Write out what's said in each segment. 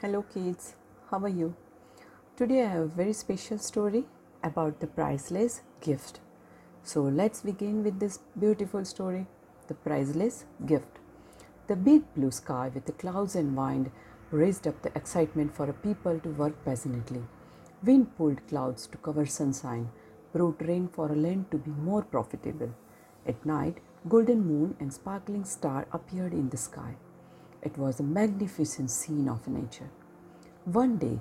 Hello, kids. How are you? Today I have a very special story about the priceless gift. So let's begin with this beautiful story The Priceless Gift. The big blue sky with the clouds and wind raised up the excitement for a people to work passionately. Wind pulled clouds to cover sunshine, brought rain for a land to be more profitable. At night, golden moon and sparkling star appeared in the sky. It was a magnificent scene of nature. One day,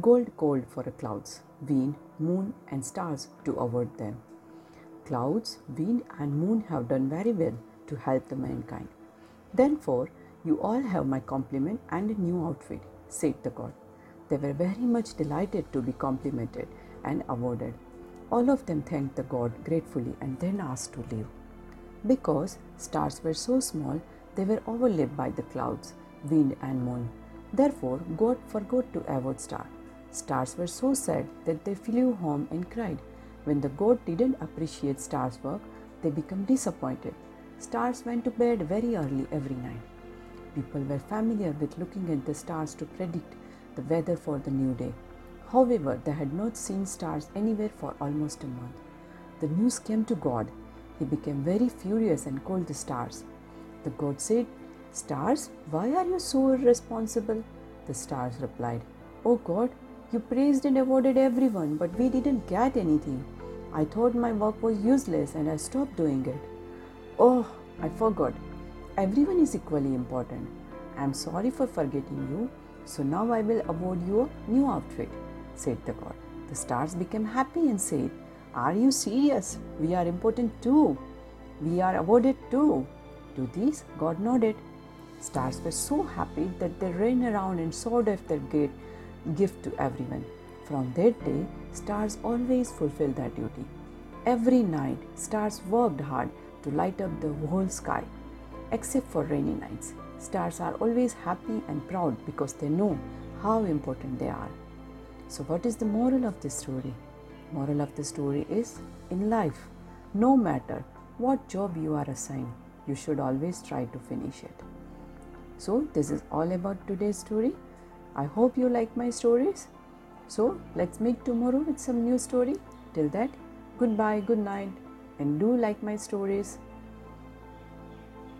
gold called for clouds, wind, moon, and stars to avoid them. Clouds, wind, and moon have done very well to help the mankind. Therefore, you all have my compliment and a new outfit, said the god. They were very much delighted to be complimented and awarded. All of them thanked the god gratefully and then asked to leave. Because stars were so small, they were overlapped by the clouds, wind, and moon. Therefore, God forgot to award star. Stars were so sad that they flew home and cried. When the god didn't appreciate stars' work, they became disappointed. Stars went to bed very early every night. People were familiar with looking at the stars to predict the weather for the new day. However, they had not seen stars anywhere for almost a month. The news came to God. He became very furious and called the stars. The god said, Stars, why are you so irresponsible? The stars replied, Oh God, you praised and awarded everyone, but we didn't get anything. I thought my work was useless and I stopped doing it. Oh, I forgot. Everyone is equally important. I am sorry for forgetting you, so now I will award you a new outfit, said the god. The stars became happy and said, Are you serious? We are important too. We are awarded too. To this, God nodded. Stars were so happy that they ran around and showed off their great gift to everyone. From that day, stars always fulfilled their duty. Every night, stars worked hard to light up the whole sky. Except for rainy nights, stars are always happy and proud because they know how important they are. So, what is the moral of this story? Moral of the story is in life, no matter what job you are assigned, you should always try to finish it. So, this is all about today's story. I hope you like my stories. So, let's meet tomorrow with some new story. Till that, goodbye, good night, and do like my stories.